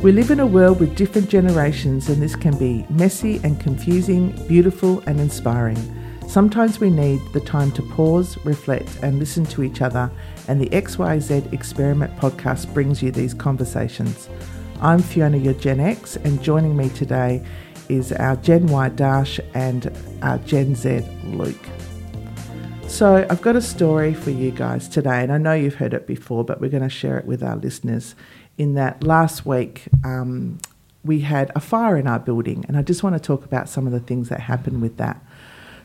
We live in a world with different generations, and this can be messy and confusing, beautiful and inspiring. Sometimes we need the time to pause, reflect, and listen to each other, and the XYZ Experiment podcast brings you these conversations. I'm Fiona, your Gen X, and joining me today is our Gen Y Darsh and our Gen Z Luke. So, I've got a story for you guys today, and I know you've heard it before, but we're going to share it with our listeners in that last week um, we had a fire in our building, and I just want to talk about some of the things that happened with that.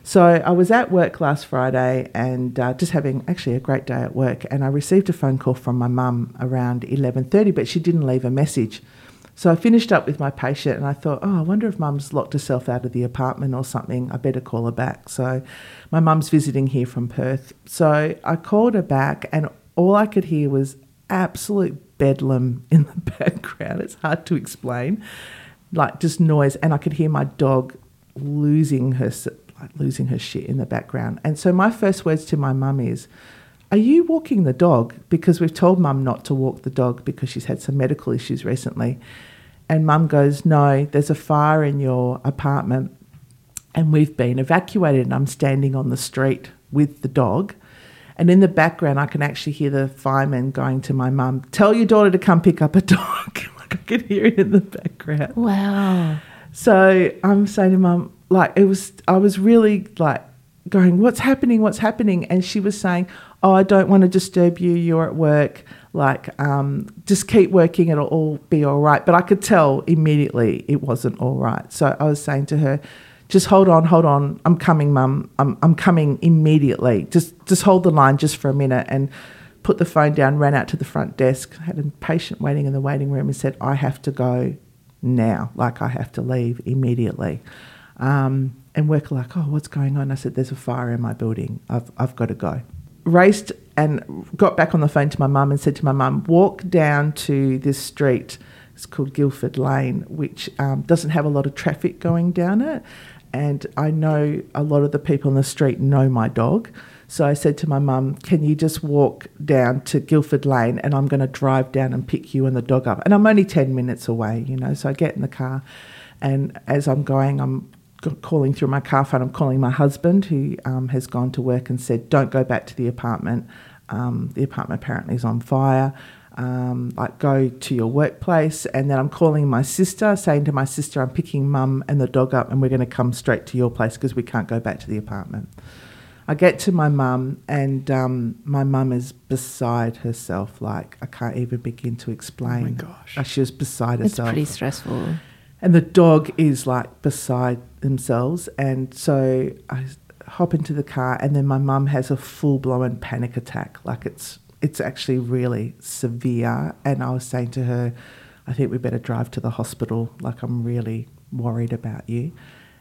So I was at work last Friday and uh, just having actually a great day at work, and I received a phone call from my mum around eleven thirty, but she didn't leave a message. So I finished up with my patient, and I thought, oh, I wonder if mum's locked herself out of the apartment or something. I better call her back. So my mum's visiting here from Perth, so I called her back, and all I could hear was absolute bedlam in the background. It's hard to explain, like just noise, and I could hear my dog losing her like losing her shit in the background. And so my first words to my mum is, "Are you walking the dog?" Because we've told mum not to walk the dog because she's had some medical issues recently. And mum goes, "No, there's a fire in your apartment." And we've been evacuated, and I'm standing on the street with the dog and in the background, I can actually hear the fireman going to my mum, Tell your daughter to come pick up a dog. like I could hear it in the background. Wow. So I'm saying to mum, like, it was, I was really like going, What's happening? What's happening? And she was saying, Oh, I don't want to disturb you. You're at work. Like, um, just keep working. It'll all be all right. But I could tell immediately it wasn't all right. So I was saying to her, just hold on, hold on. I'm coming, mum. I'm, I'm coming immediately. Just, just hold the line just for a minute and put the phone down, ran out to the front desk, had a patient waiting in the waiting room and said, I have to go now. Like, I have to leave immediately. Um, and worker like, oh, what's going on? I said, there's a fire in my building. I've, I've got to go. Raced and got back on the phone to my mum and said to my mum, walk down to this street. It's called Guildford Lane, which um, doesn't have a lot of traffic going down it and I know a lot of the people in the street know my dog. So I said to my mum, Can you just walk down to Guildford Lane and I'm going to drive down and pick you and the dog up? And I'm only 10 minutes away, you know. So I get in the car, and as I'm going, I'm calling through my car phone. I'm calling my husband, who um, has gone to work, and said, Don't go back to the apartment. Um, the apartment apparently is on fire um, like go to your workplace, and then I'm calling my sister, saying to my sister, I'm picking mum and the dog up, and we're going to come straight to your place because we can't go back to the apartment. I get to my mum, and um, my mum is beside herself. Like I can't even begin to explain. Oh my gosh, uh, she was beside herself. It's pretty stressful. And the dog is like beside themselves, and so I hop into the car, and then my mum has a full blown panic attack. Like it's it's actually really severe. And I was saying to her, I think we better drive to the hospital. Like, I'm really worried about you.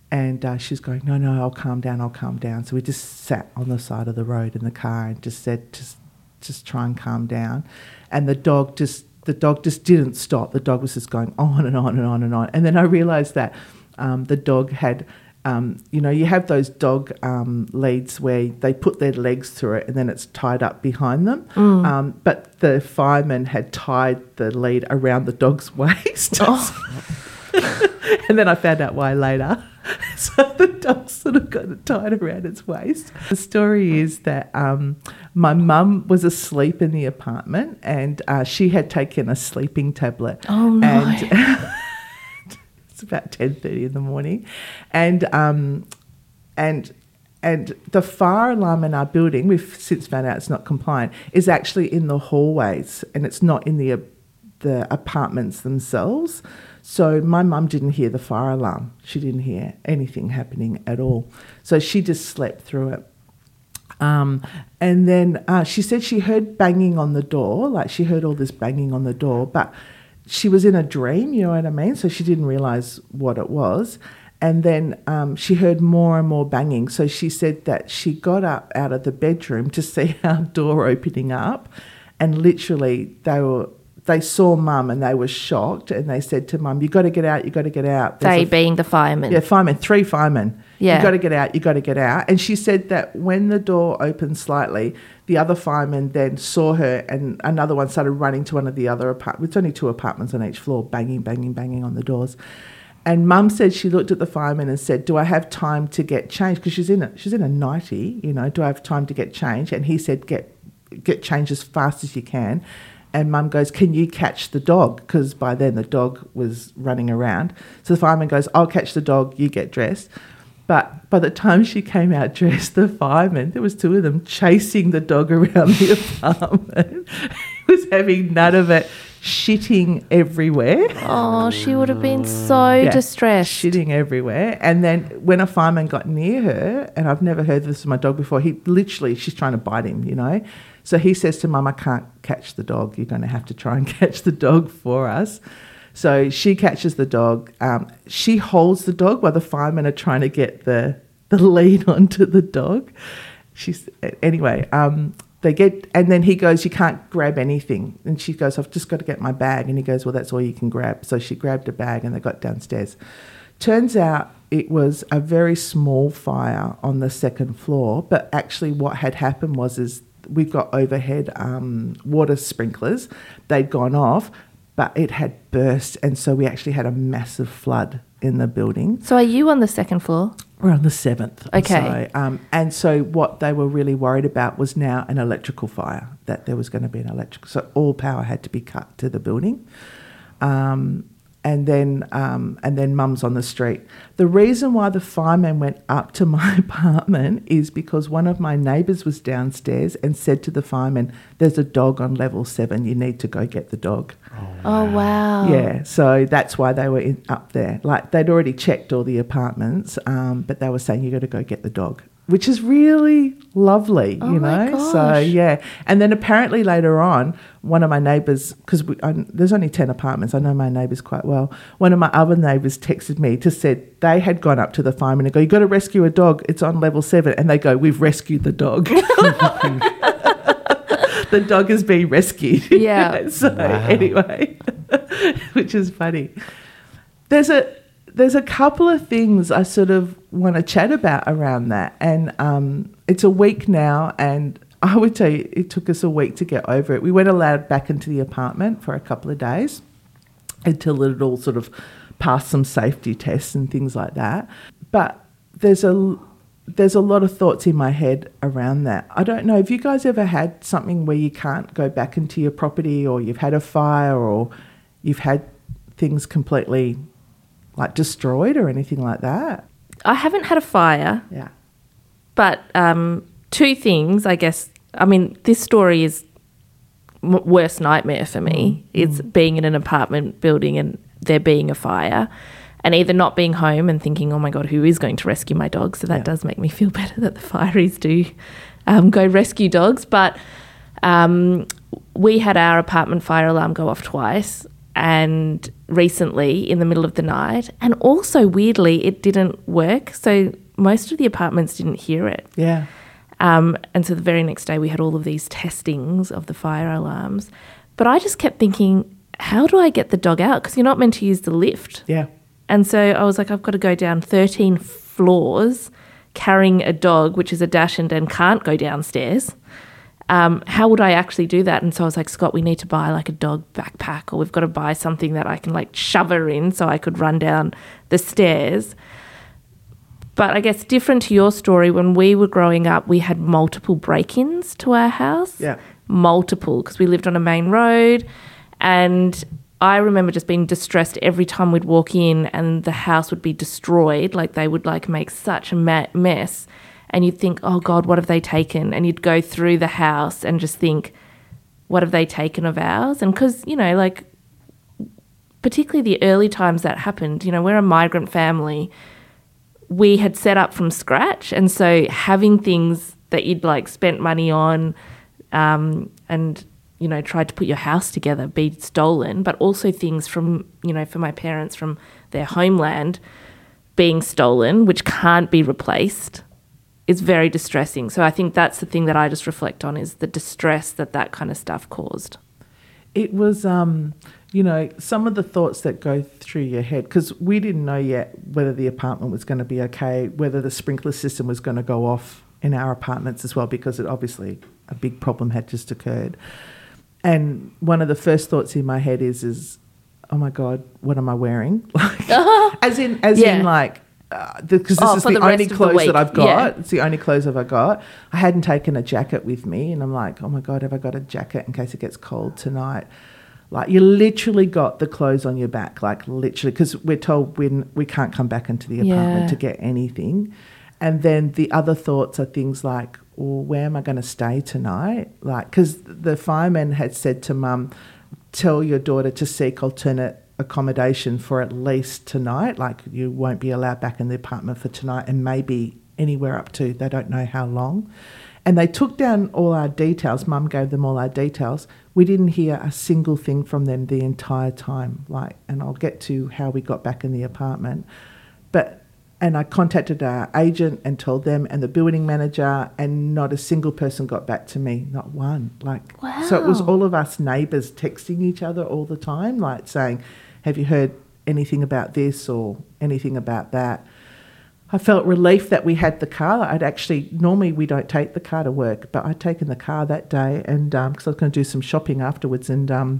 And uh, she's going, No, no, I'll calm down, I'll calm down. So we just sat on the side of the road in the car and just said, Just, just try and calm down. And the dog just, the dog just didn't stop. The dog was just going on and on and on and on. And then I realized that um, the dog had um, you know, you have those dog um, leads where they put their legs through it and then it's tied up behind them. Mm. Um, but the fireman had tied the lead around the dog's waist. Oh. and then I found out why later. so the dog sort of got it tied around its waist. The story is that um, my mum was asleep in the apartment and uh, she had taken a sleeping tablet. Oh, no. And about ten thirty in the morning, and um, and and the fire alarm in our building, we've since found out it's not compliant, is actually in the hallways and it's not in the the apartments themselves. So my mum didn't hear the fire alarm. She didn't hear anything happening at all. So she just slept through it. Um, and then uh, she said she heard banging on the door, like she heard all this banging on the door, but she was in a dream, you know what I mean? So she didn't realize what it was. And then um, she heard more and more banging. So she said that she got up out of the bedroom to see our door opening up. And literally, they were they saw mum and they were shocked and they said to mum, "You got to get out. You got to get out." There's They a being the firemen. yeah, firemen, three firemen. Yeah. You got to get out, you got to get out. And she said that when the door opened slightly, the other fireman then saw her and another one started running to one of the other apartments. It's only two apartments on each floor, banging, banging, banging on the doors. And mum said she looked at the fireman and said, Do I have time to get changed? Because she's in a she's in a nightie, you know, do I have time to get changed? And he said, Get get changed as fast as you can. And mum goes, Can you catch the dog? Because by then the dog was running around. So the fireman goes, I'll catch the dog, you get dressed. But by the time she came out dressed, the fireman, there was two of them chasing the dog around the apartment. he was having none of it, shitting everywhere. Oh, she would have been so Yeah, distressed. Shitting everywhere. And then when a fireman got near her, and I've never heard this with my dog before, he literally, she's trying to bite him, you know? So he says to mum, I can't catch the dog. You're going to have to try and catch the dog for us. So she catches the dog. Um, she holds the dog while the firemen are trying to get the, the lead onto the dog. She's anyway. Um, they get and then he goes, "You can't grab anything." And she goes, "I've just got to get my bag." And he goes, "Well, that's all you can grab." So she grabbed a bag and they got downstairs. Turns out it was a very small fire on the second floor, but actually what had happened was is we've got overhead um, water sprinklers. They'd gone off, but it had burst, and so we actually had a massive flood in the building. so are you on the second floor? We're on the seventh. Okay. So, um, and so what they were really worried about was now an electrical fire, that there was going to be an electrical. So all power had to be cut to the building. Um, and then, um, and then mum's on the street. The reason why the fireman went up to my apartment is because one of my neighbours was downstairs and said to the fireman, "There's a dog on level seven. You need to go get the dog." Oh, wow. Yeah, so that's why they were in, up there. Like they'd already checked all the apartments, um, but they were saying you got to go get the dog, which is really lovely, Oh you know. So yeah, and then apparently later on, one of my neighbours, because there's only ten apartments, I know my neighbours quite well. One of my other neighbours texted me to said they had gone up to the fireman and go, "You got to rescue a dog. It's on level seven. and they go, "We've rescued the dog." the dog is being rescued. Yeah. so anyway, which is funny. There's a there's a couple of things I sort of want to chat about around that, and um, it's a week now, and I would tell you it took us a week to get over it. We weren't allowed back into the apartment for a couple of days until it all sort of passed some safety tests and things like that. But there's a there's a lot of thoughts in my head around that. I don't know. Have you guys ever had something where you can't go back into your property, or you've had a fire, or you've had things completely like destroyed, or anything like that? I haven't had a fire, Yeah. but um, two things, I guess. I mean, this story is m- worst nightmare for me. It's being in an apartment building and there being a fire, and either not being home and thinking, "Oh my god, who is going to rescue my dog?" So that Yeah. does make me feel better that the fireys do um, go rescue dogs. But um, we had our apartment fire alarm go off twice, and recently in the middle of the night, and also weirdly, it didn't work. So most of the apartments didn't hear it. Yeah. Um, and so the very next day, we had all of these testings of the fire alarms. But I just kept thinking, how do I get the dog out? Because you're not meant to use the lift. Yeah. And so I was like, I've got to go down 13 floors carrying a dog, which is a Dachshund and can't go downstairs. Um, how would I actually do that? And so I was like, Scott, we need to buy like a dog backpack, or we've got to buy something that I can like shove her in so I could run down the stairs. But I guess different to your story, when we were growing up, we had multiple break ins to our house. Yeah. Multiple, because we lived on a main road. And I remember just being distressed every time we'd walk in and the house would be destroyed. Like they would like make such a ma- mess. And you'd think, oh God, what have they taken? And you'd go through the house and just think, what have they taken of ours? And because, you know, like, particularly the early times that happened, you know, we're a migrant family we had set up from scratch. And so having things that you'd like spent money on um, and, you know, tried to put your house together be stolen, but also things from, you know, for my parents from their homeland being stolen, which can't be replaced, is very distressing. So I think that's the thing that I just reflect on is the distress that that kind of stuff caused. it was, um, you know, some of the thoughts that go through your head because we didn't know yet whether the apartment was going to be okay, whether the sprinkler system was going to go off in our apartments as well, because it obviously a big problem had just occurred. And one of the first thoughts in my head is, is, oh my god, what am I wearing? Like, uh-huh. as in, as Yeah. in, like, uh, because this Oh, is the, the only of the clothes that I've got. Yeah. It's the only clothes I've got. I hadn't taken a jacket with me, and I'm like, oh my god, have I got a jacket in case it gets cold tonight? Like you literally got the clothes on your back, like literally, because we're told when we can't come back into the apartment Yeah. to get anything. And then the other thoughts are things like, well, where am I going to stay tonight? Like, because the fireman had said to mum, tell your daughter to seek alternate accommodation for at least tonight. Like, you won't be allowed back in the apartment for tonight and maybe anywhere up to, they don't know how long. And they took down all our details. Mum gave them all our details. We didn't hear a single thing from them the entire time. Like, and I'll get to how we got back in the apartment. But and I contacted our agent and told them and the building manager, and not a single person got back to me, not one. Like, so it was all of us neighbours texting each other all the time, like saying, "Have you heard anything about this or anything about that?" I felt relief that we had the car. I'd actually normally we don't take the car to work, but I'd taken the car that day, and um, because I was going to do some shopping afterwards, and um,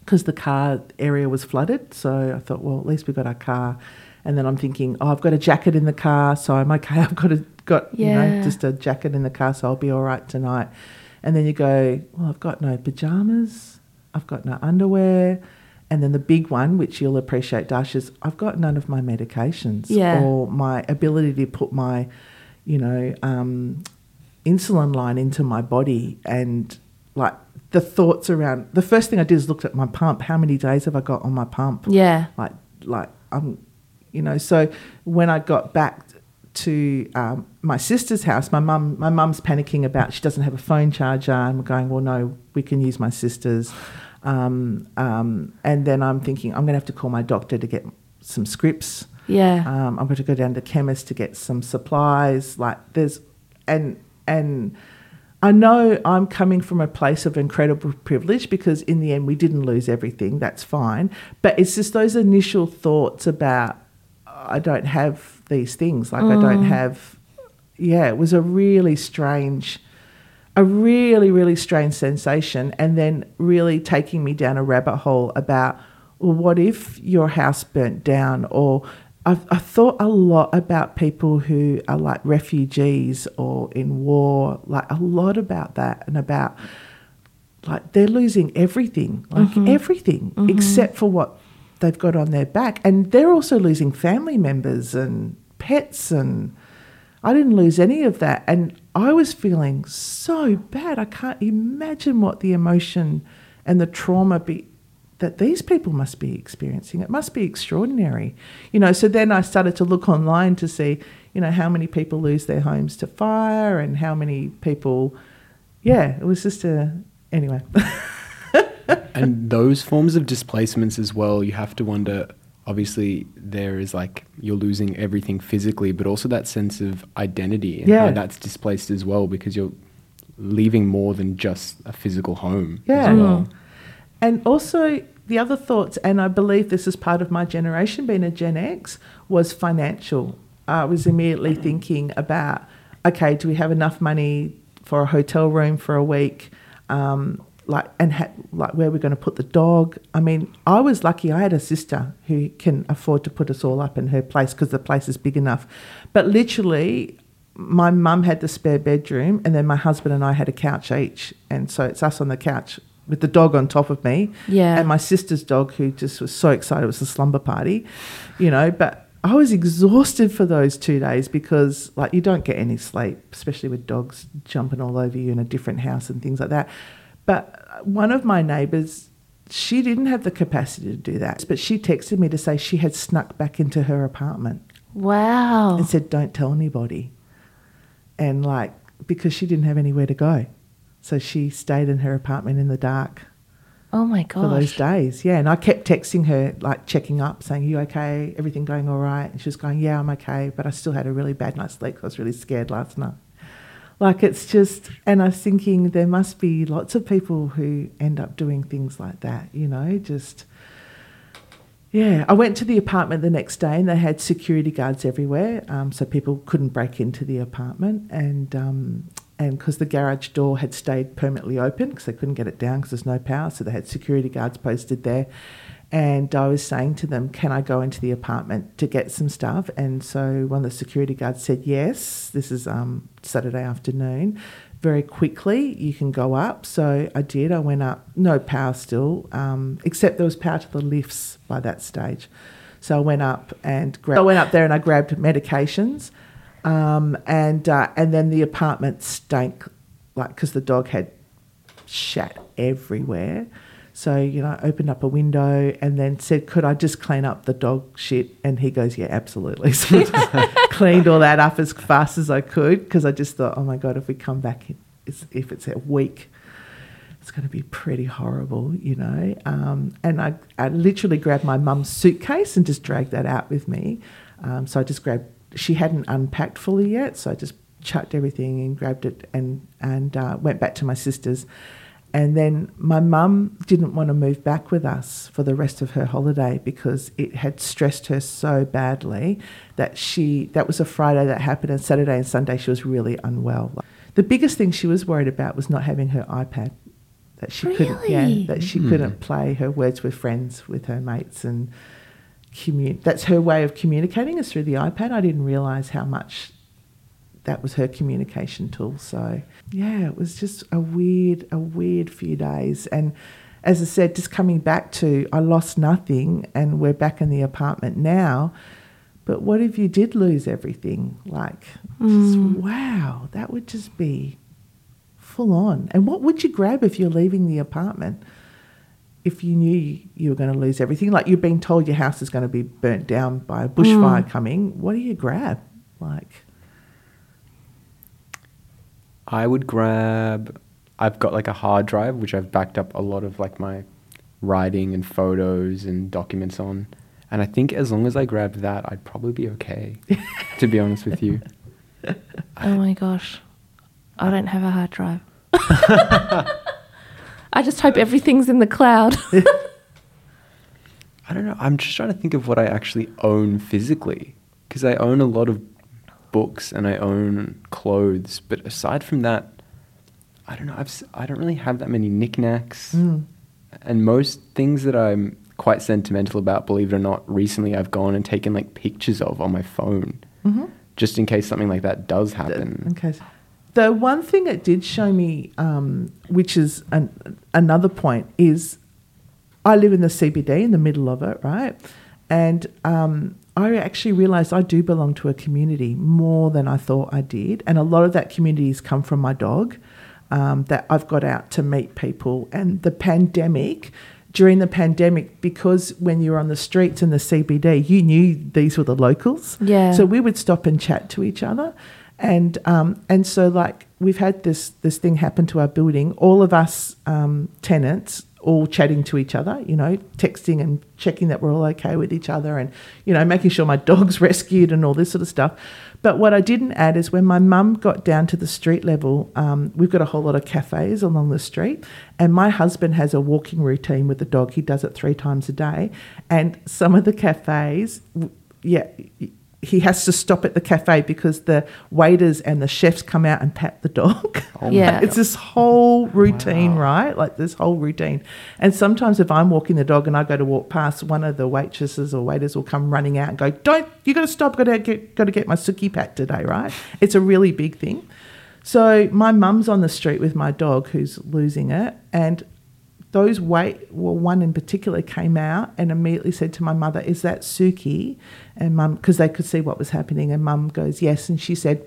because the car area was flooded, so I thought, well, at least we got our car. And then I'm thinking, oh, I've got a jacket in the car, so I'm okay. I've got a got you know just a jacket in the car, so I'll be all right tonight. And then you go, well, I've got no pajamas, I've got no underwear, and then the big one, which you'll appreciate, Darsh, is I've got none of my medications Yeah. or my ability to put my, you know, um, insulin line into my body and like the thoughts around the first thing I did is looked at my pump. How many days have I got on my pump? Yeah. Like like I'm you know, so when I got back to um, my sister's house, my mum my mum's panicking about she doesn't have a phone charger and we're going, Well no, we can use my sister's um, um, and then I'm thinking I'm gonna have to call my doctor to get some scripts. Yeah. Um, I'm going to go down to chemist to get some supplies. Like there's, and and I know I'm coming from a place of incredible privilege because in the end we didn't lose everything. That's fine, but it's just those initial thoughts about I don't have these things. Like I don't mm. have. Yeah, it was a really strange. A really, really strange sensation, and then really taking me down a rabbit hole about, well, what if your house burnt down? Or I've, I thought a lot about people who are like refugees or in war, like a lot about that, and about like they're losing everything, like mm-hmm. everything, mm-hmm. except for what they've got on their back. And they're also losing family members and pets. And I didn't lose any of that. And I was feeling so bad. I can't imagine what the emotion and the trauma be. That these people must be experiencing. It must be extraordinary. You know, so then I started to look online to see, you know, how many people lose their homes to fire and how many people, yeah, it was just a, anyway. and those forms of displacements as well, you have to wonder. Obviously, there is like you're losing everything physically, but also that sense of identity and Yeah. how that's displaced as well because you're leaving more than just a physical home Yeah. as well. And also, the other thoughts, and I believe this is part of my generation, being a Gen X, was financial. I was immediately thinking about, okay, do we have enough money for a hotel room for a week? Um, like, and ha- like where we're going to put the dog. I mean, I was lucky. I had a sister who can afford to put us all up in her place because the place is big enough. But literally, my mum had the spare bedroom, and then my husband and I had a couch each, and so it's us on the couch with the dog on top of me, Yeah. and my sister's dog who just was so excited it was a slumber party, you know. But I was exhausted for those two days because like you don't get any sleep, especially with dogs jumping all over you in a different house and things like that. But one of my neighbours. She didn't have the capacity to do that, but she texted me to say she had snuck back into her apartment Wow. and said, "Don't tell anybody." And like because she didn't have anywhere to go, so she stayed in her apartment in the dark Oh my god! for those days. Yeah, and I kept texting her, like checking up, saying, "You okay? Everything going all right?" And she was going, "Yeah, I'm okay," but I still had a really bad night's sleep. I was really scared last night. Like it's just, and I was thinking there must be lots of people who end up doing things like that, you know, just. Yeah, I went to the apartment the next day and they had security guards everywhere, um, so people couldn't break into the apartment. And um, and because the garage door had stayed permanently open because they couldn't get it down because there's no power, so they had security guards posted there. And I was saying to them, Can I go into the apartment to get some stuff? And so one of the security guards said, Yes, this is um, Saturday afternoon. Very quickly, you can go up. So I did. I went up, no power still, um, except there was power to the lifts by that stage. So I went up and gra- I went up there and I grabbed medications. Um, and uh, and then the apartment stank like because the dog had shat everywhere. So you know, I opened up a window and then said, "Could I just clean up the dog shit?" And he goes, "Yeah, absolutely." So I cleaned all that up as fast as I could because I just thought, "Oh my god, if we come back, if it's a week." It's going to be pretty horrible, you know. Um, and I, I literally grabbed my mum's suitcase and just dragged that out with me. Um, so I just grabbed she hadn't unpacked fully yet, so I just chucked everything and grabbed it and and uh, went back to my sister's. And then my mum didn't want to move back with us for the rest of her holiday because it had stressed her so badly that she that was a Friday that happened and Saturday and Sunday she was really unwell. The biggest thing she was worried about was not having her iPad. That she couldn't yeah, that she Hmm. couldn't play her words with friends with her mates and commun- that's her way of communicating is through the iPad. I didn't realize how much that was her communication tool. So yeah, it was just a weird, a weird few days. And as I said, just coming back to I lost nothing, and we're back in the apartment now. But what if you did lose everything? Like, just, mm. wow, that would just be full on. And what would you grab if you're leaving the apartment? If you knew you were going to lose everything, like you've been told your house is going to be burnt down by a bushfire mm. coming, what do you grab? Like, I would grab. I've got like a hard drive which I've backed up a lot of like my writing and photos and documents on, and I think as long as I grabbed that, I'd probably be okay. to be honest with you, Oh my gosh. I don't have a hard drive. I just hope everything's in the cloud. I don't know. I'm just trying to think of what I actually own physically because I own a lot of books and I own clothes, but aside from that, I don't know. I've I don't really have that many knickknacks. mm, And most things that I'm quite sentimental about, believe it or not, recently I've gone and taken like pictures of on my phone, mhm. just in case something like that does happen. Okay. The one thing it did show me, um, which is an, another point, is I live in the CBD in the middle of it, right? And um, I actually realised I do belong to a community more than I thought I did, and a lot of that community has come from my dog. Um, that I've got out to meet people, and the pandemic. During the pandemic, because when you were on the streets in the CBD, you knew these were the locals. Yeah. So we would stop and chat to each other, and um, and so like we've had this this thing happen to our building. All of us um, tenants all chatting to each other, you know, texting and checking that we're all okay with each other, and you know, making sure my dog's rescued and all this sort of stuff. But what I didn't add is when my mum got down to the street level, um, we've got a whole lot of cafes along the street, and my husband has a walking routine with the dog. He does it three times a day, and some of the cafes, yeah, he has to stop at the cafe because the waiters and the chefs come out and pat the dog. Oh my Yeah. it's this whole routine, Wow. right? Like this whole routine. And sometimes if I'm walking the dog and I go to walk past, one of the waitresses or waiters will come running out and go, "Don't! You got to stop! Got to get! Got to get my suki pat today, right?" It's a really big thing. So my mum's on the street with my dog who's losing it, and those wait well one in particular came out and immediately said to my mother is that suki and mum because they could see what was happening and mum goes yes and she said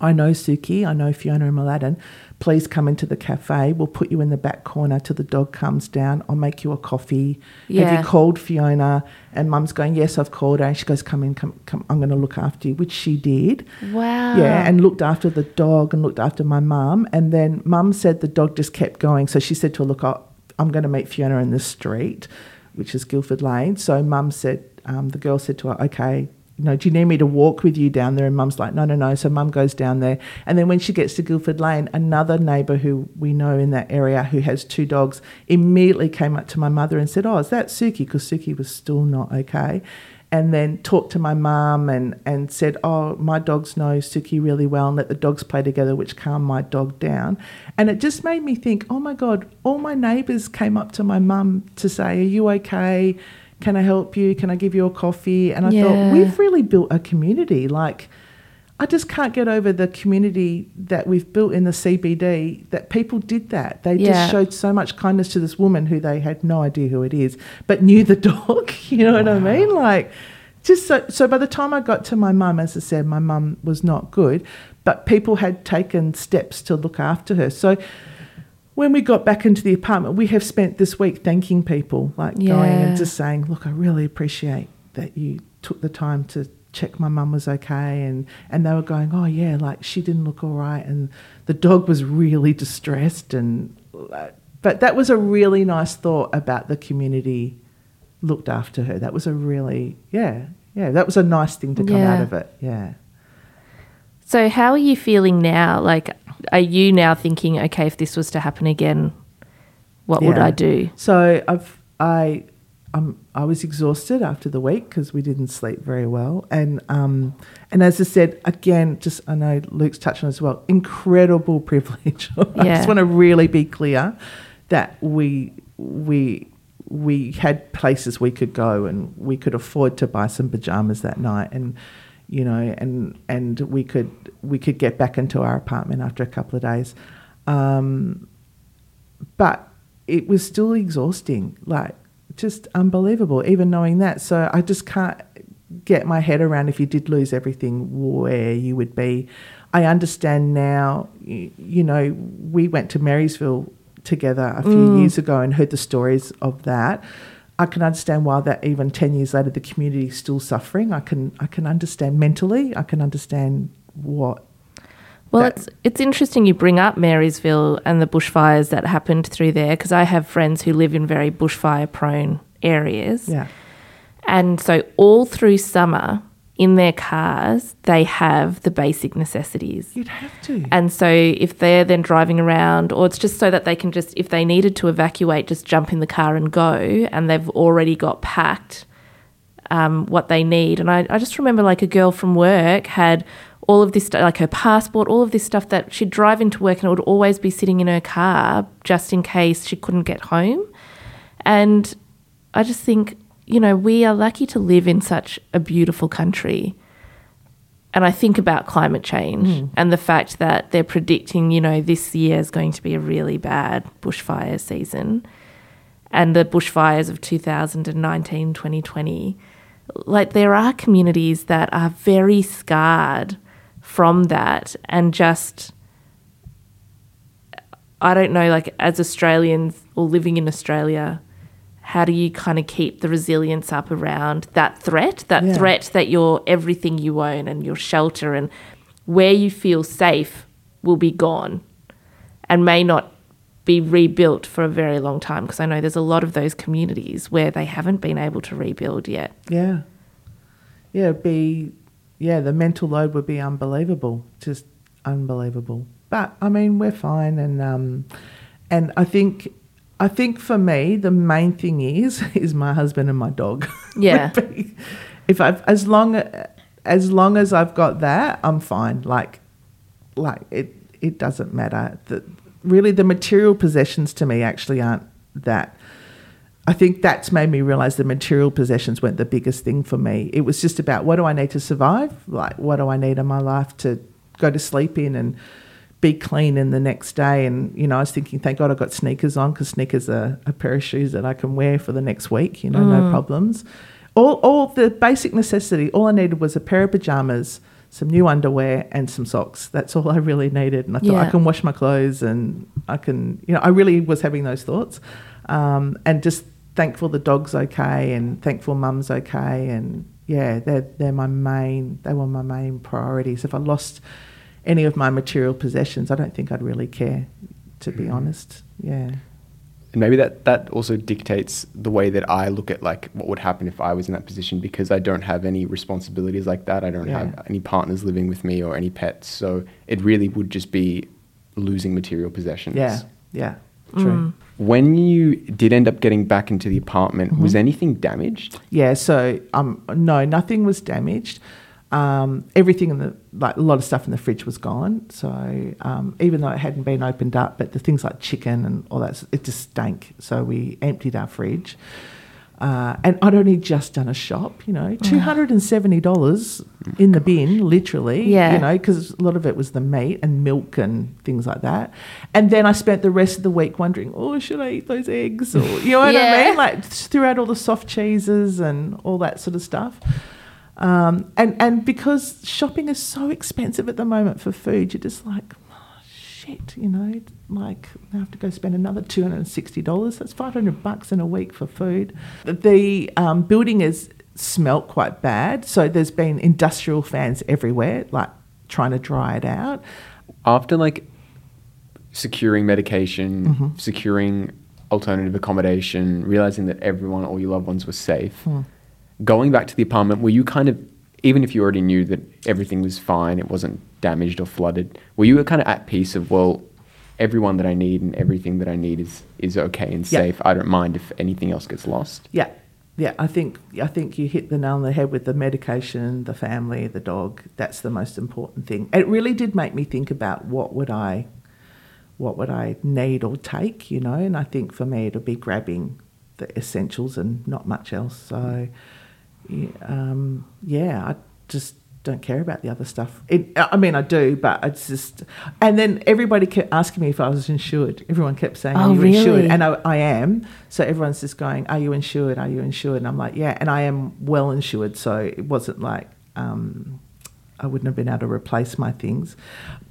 I know Suki, I know Fiona and Aladdin. Please come into the cafe. We'll put you in the back corner till the dog comes down. I'll make you a coffee. Yeah. Have you called Fiona? And Mum's going, Yes, I've called her. And she goes, Come in, come, come. I'm going to look after you, which she did. Wow. Yeah, and looked after the dog and looked after my mum. And then mum said the dog just kept going. So she said to her, Look, I- I'm going to meet Fiona in the street, which is Guildford Lane. So mum said, um, the girl said to her, Okay, you know, do you need me to walk with you down there? And mum's like, no, no, no. So mum goes down there. And then when she gets to Guildford Lane, another neighbour who we know in that area who has two dogs immediately came up to my mother and said, oh, is that Suki? Because Suki was still not okay. And then talked to my mum and, and said, oh, my dogs know Suki really well and let the dogs play together, which calmed my dog down. And it just made me think, oh my God, all my neighbours came up to my mum to say, are you okay? Can I help you? Can I give you a coffee? And I Yeah. thought, we've really built a community. Like, I just can't get over the community that we've built in the CBD that people did that. They Yeah. just showed so much kindness to this woman who they had no idea who it is, but knew the dog. You know what I mean? Like, just so, so by the time I got to my mum, as I said, my mum was not good, but people had taken steps to look after her. So when we got back into the apartment, we have spent this week thanking people, like going and just saying, "Look, I really appreciate that you took the time to check my mum was okay," and and they were going, "Oh yeah, like she didn't look all right, and the dog was really distressed," and but that was a really nice thought about the community looked after her. That was a really yeah yeah that was a nice thing to come out of it. Yeah. So, how are you feeling now? Like, are you now thinking, okay, if this was to happen again, what would I do? So I've I um, I was exhausted after the week because we didn't sleep very well, and um, and as I said again, just I know Luke's touched on as well. Incredible privilege. I Yeah. just want to really be clear that we we we had places we could go and we could afford to buy some pajamas that night and you know and and we could we could get back into our apartment after a couple of days um, but it was still exhausting, like just unbelievable, even knowing that. So I just can't get my head around if you did lose everything, where you would be. I understand now, you, you know, we went to Marysville together a few mm. years ago and heard the stories of that. I can understand why that even 10 years later the community is still suffering. I can I can understand mentally, I can understand what Well, that- it's it's interesting you bring up Marysville and the bushfires that happened through there because I have friends who live in very bushfire prone areas. yeah. And so all through summer in their cars, they have the basic necessities. You'd have to. And so if they're then driving around, or it's just so that they can just, if they needed to evacuate, just jump in the car and go, and they've already got packed um, what they need. And I, I just remember like a girl from work had all of this, like her passport, all of this stuff that she'd drive into work and it would always be sitting in her car just in case she couldn't get home. And I just think, you know, we are lucky to live in such a beautiful country. And I think about climate change hmm. and the fact that they're predicting, you know, this year is going to be a really bad bushfire season. And the bushfires of 2019, 2020. Like, there are communities that are very scarred from that and just I don't know, like as Australians or living in Australia, how do you kind of keep the resilience up around that threat? That Yeah. threat that your everything you own and your shelter and where you feel safe will be gone and may not be rebuilt for a very long time. Because I know there's a lot of those communities where they haven't been able to rebuild yet. Yeah. Yeah, be yeah, the mental load would be unbelievable. Just unbelievable. But I mean, we're fine and um and I think I think for me the main thing is is my husband and my dog. Yeah. if I've as long as long as I've got that, I'm fine. Like like it it doesn't matter. The, really the material possessions to me actually aren't that I think that's made me realize the material possessions weren't the biggest thing for me. It was just about what do I need to survive? Like, what do I need in my life to go to sleep in and be clean in the next day? And, you know, I was thinking, thank God I got sneakers on because sneakers are a pair of shoes that I can wear for the next week, you know, no problems. All, all the basic necessity, all I needed was a pair of pajamas, some new underwear, and some socks. That's all I really needed. And I thought, I can wash my clothes and I can, you know, I really was having those thoughts. Um, and just thankful the dog's okay and thankful mum's okay. And yeah, they're, they're my main, they were my main priorities. If I lost any of my material possessions, I don't think I'd really care, to be hmm. honest. Yeah. And maybe that, that also dictates the way that I look at like what would happen if I was in that position because I don't have any responsibilities like that. I don't Yeah. have any partners living with me or any pets. So it really would just be losing material possessions. Yeah, yeah, true. When you did end up getting back into the apartment, was anything damaged? Yeah, so um, no, nothing was damaged. Um, everything in the like a lot of stuff in the fridge was gone. So um, even though it hadn't been opened up, but the things like chicken and all that, it just stank. So we emptied our fridge. Uh, and I'd only just done a shop, you know, two hundred and seventy dollars in the bin, literally. Yeah. you know, because a lot of it was the meat and milk and things like that. And then I spent the rest of the week wondering, oh, should I eat those eggs? Or you know what I mean? Like throughout all the soft cheeses and all that sort of stuff. Um, and and because shopping is so expensive at the moment for food, you're just like, oh, shit, you know, like I have to go spend another two hundred and sixty dollars. That's five hundred bucks in a week for food. The um, building is smelt quite bad, so there's been industrial fans everywhere, like trying to dry it out. After like securing medication, Mm-hmm. securing alternative accommodation, realizing that everyone, all your loved ones were safe, Hmm. going back to the apartment, were you kind of, even if you already knew that everything was fine, it wasn't damaged or flooded, were you kind of at peace of, well, everyone that I need and everything that I need is, is okay and Yeah. safe. I don't mind if anything else gets lost. Yeah, yeah. I think I think you hit the nail on the head with the medication, the family, the dog. That's the most important thing. It really did make me think about what would I, what would I need or take, you know. And I think for me it'll be grabbing the essentials and not much else. So, yeah, um, yeah I just don't care about the other stuff. It, I mean, I do, but it's just. And then everybody kept asking me if I was insured. Everyone kept saying, Oh, "Are you insured?" And I, I am. So everyone's just going, "Are you insured? Are you insured?" And I'm like, "Yeah." And I am well insured, so it wasn't like um, I wouldn't have been able to replace my things.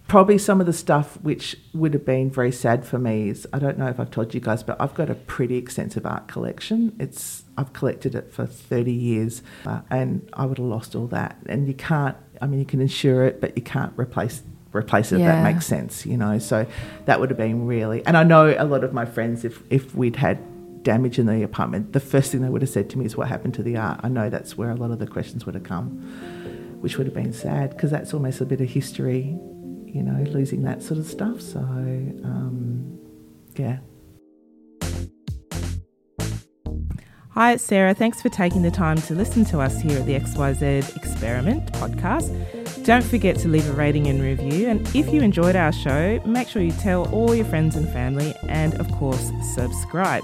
Probably some of the stuff which would have been very sad for me is I don't know if I've told you guys, but I've got a pretty extensive art collection. It's I've collected it for 30 years, uh, and I would have lost all that. And you can't. I mean, you can insure it, but you can't replace replace it. If that makes sense, you know. So that would have been really. And I know a lot of my friends, if if we'd had damage in the apartment, the first thing they would have said to me is, "What happened to the art?" I know that's where a lot of the questions would have come, which would have been sad because that's almost a bit of history, you know, losing that sort of stuff. So um, yeah. Hi, it's Sarah. Thanks for taking the time to listen to us here at the XYZ Experiment podcast. Don't forget to leave a rating and review. And if you enjoyed our show, make sure you tell all your friends and family, and of course, subscribe.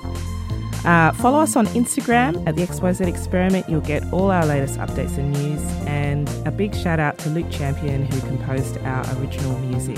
Uh, follow us on Instagram at the XYZ Experiment. You'll get all our latest updates and news. And a big shout out to Luke Champion, who composed our original music.